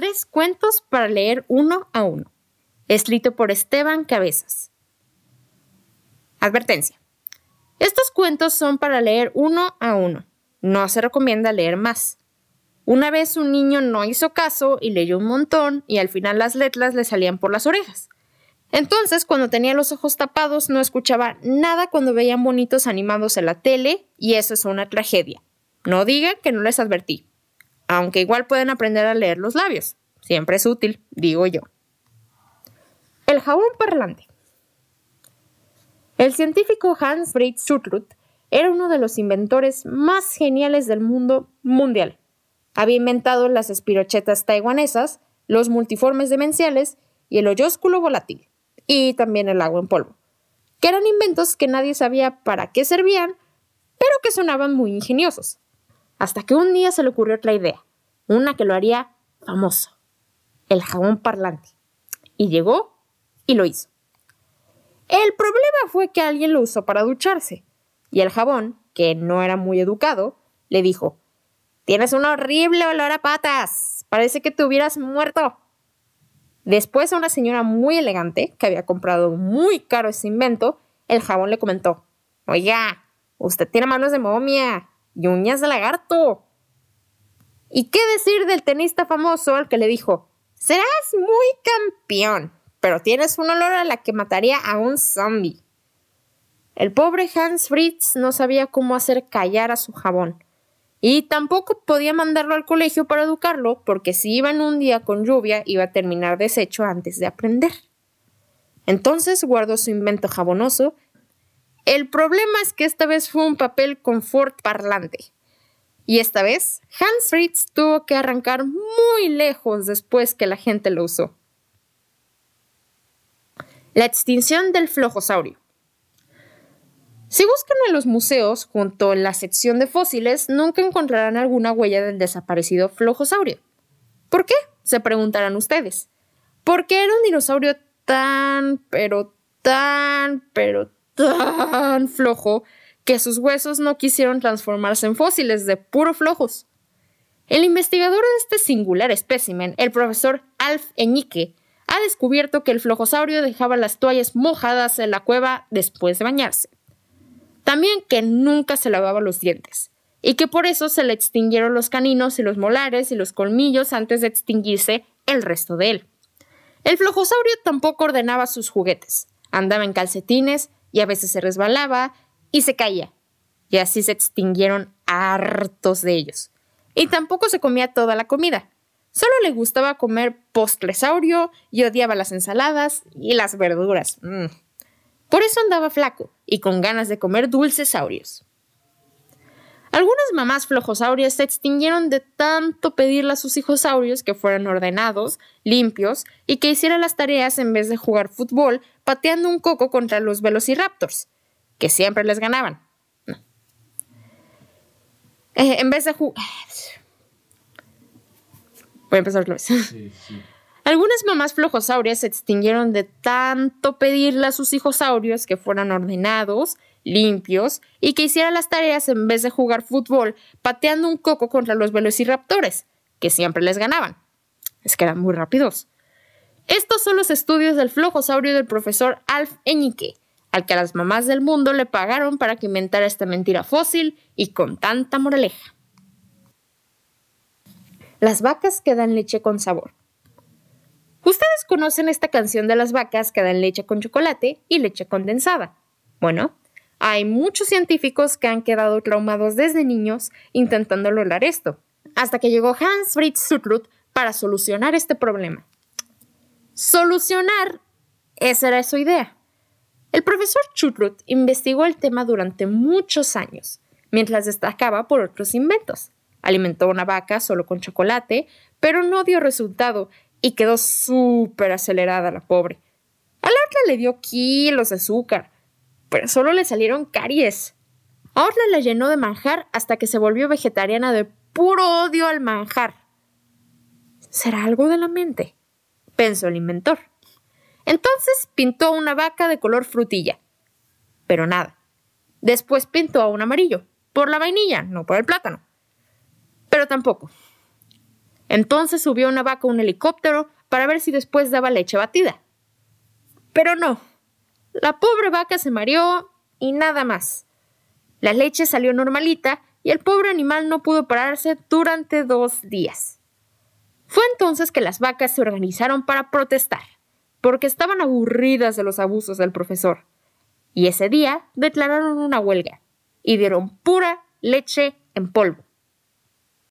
tres cuentos para leer uno a uno. Escrito por Esteban Cabezas. Advertencia. Estos cuentos son para leer uno a uno. No se recomienda leer más. Una vez un niño no hizo caso y leyó un montón y al final las letras le salían por las orejas. Entonces, cuando tenía los ojos tapados, no escuchaba nada cuando veían bonitos animados en la tele y eso es una tragedia. No digan que no les advertí. Aunque igual pueden aprender a leer los labios. Siempre es útil, digo yo. El jabón parlante. El científico Hans Fritz Schutrut era uno de los inventores más geniales del mundo mundial. Había inventado las espirochetas taiwanesas, los multiformes demenciales y el hoyósculo volátil, y también el agua en polvo, que eran inventos que nadie sabía para qué servían, pero que sonaban muy ingeniosos. Hasta que un día se le ocurrió otra idea, una que lo haría famoso, el jabón parlante. Y llegó y lo hizo. El problema fue que alguien lo usó para ducharse, y el jabón, que no era muy educado, le dijo, Tienes un horrible olor a patas. Parece que te hubieras muerto. Después a una señora muy elegante, que había comprado muy caro ese invento, el jabón le comentó, Oiga, usted tiene manos de momia y uñas de lagarto. ¿Y qué decir del tenista famoso al que le dijo, serás muy campeón, pero tienes un olor a la que mataría a un zombie? El pobre Hans Fritz no sabía cómo hacer callar a su jabón y tampoco podía mandarlo al colegio para educarlo, porque si iba en un día con lluvia iba a terminar deshecho antes de aprender. Entonces guardó su invento jabonoso. El problema es que esta vez fue un papel confort parlante. Y esta vez Hans Fritz tuvo que arrancar muy lejos después que la gente lo usó. La extinción del flojosaurio. Si buscan en los museos, junto a la sección de fósiles, nunca encontrarán alguna huella del desaparecido flojosaurio. ¿Por qué? Se preguntarán ustedes. Porque era un dinosaurio tan, pero tan, pero tan flojo que sus huesos no quisieron transformarse en fósiles de puro flojos. El investigador de este singular espécimen, el profesor Alf Eñique, ha descubierto que el flojosaurio dejaba las toallas mojadas en la cueva después de bañarse. También que nunca se lavaba los dientes y que por eso se le extinguieron los caninos y los molares y los colmillos antes de extinguirse el resto de él. El flojosaurio tampoco ordenaba sus juguetes, andaba en calcetines y a veces se resbalaba y se caía, y así se extinguieron hartos de ellos. Y tampoco se comía toda la comida, solo le gustaba comer postlesaurio y odiaba las ensaladas y las verduras. Mm. Por eso andaba flaco y con ganas de comer dulces saurios. Algunas mamás flojosaurias se extinguieron de tanto pedirle a sus hijos saurios que fueran ordenados, limpios y que hicieran las tareas en vez de jugar fútbol pateando un coco contra los velociraptors, que siempre les ganaban. Eh, en vez de jugar... Voy a empezar otra vez. Sí, sí. Algunas mamás flojosaurias se extinguieron de tanto pedirle a sus hijos saurios que fueran ordenados, limpios y que hicieran las tareas en vez de jugar fútbol pateando un coco contra los velociraptores, que siempre les ganaban. Es que eran muy rápidos. Estos son los estudios del flojosaurio del profesor Alf Eñique, al que las mamás del mundo le pagaron para que inventara esta mentira fósil y con tanta moraleja. Las vacas que dan leche con sabor. Ustedes conocen esta canción de las vacas que dan leche con chocolate y leche condensada. Bueno, hay muchos científicos que han quedado traumados desde niños intentando lograr esto, hasta que llegó Hans Fritz Schutrut para solucionar este problema. Solucionar, esa era su idea. El profesor Schutrut investigó el tema durante muchos años, mientras destacaba por otros inventos. Alimentó una vaca solo con chocolate, pero no dio resultado y quedó súper acelerada la pobre. A la otra le dio kilos de azúcar, pero solo le salieron caries. A otra la llenó de manjar hasta que se volvió vegetariana de puro odio al manjar. ¿Será algo de la mente? pensó el inventor. Entonces pintó una vaca de color frutilla. Pero nada. Después pintó a un amarillo, por la vainilla, no por el plátano. Pero tampoco. Entonces subió una vaca a un helicóptero para ver si después daba leche batida. Pero no. La pobre vaca se mareó y nada más. La leche salió normalita y el pobre animal no pudo pararse durante dos días. Fue entonces que las vacas se organizaron para protestar, porque estaban aburridas de los abusos del profesor. Y ese día declararon una huelga y dieron pura leche en polvo.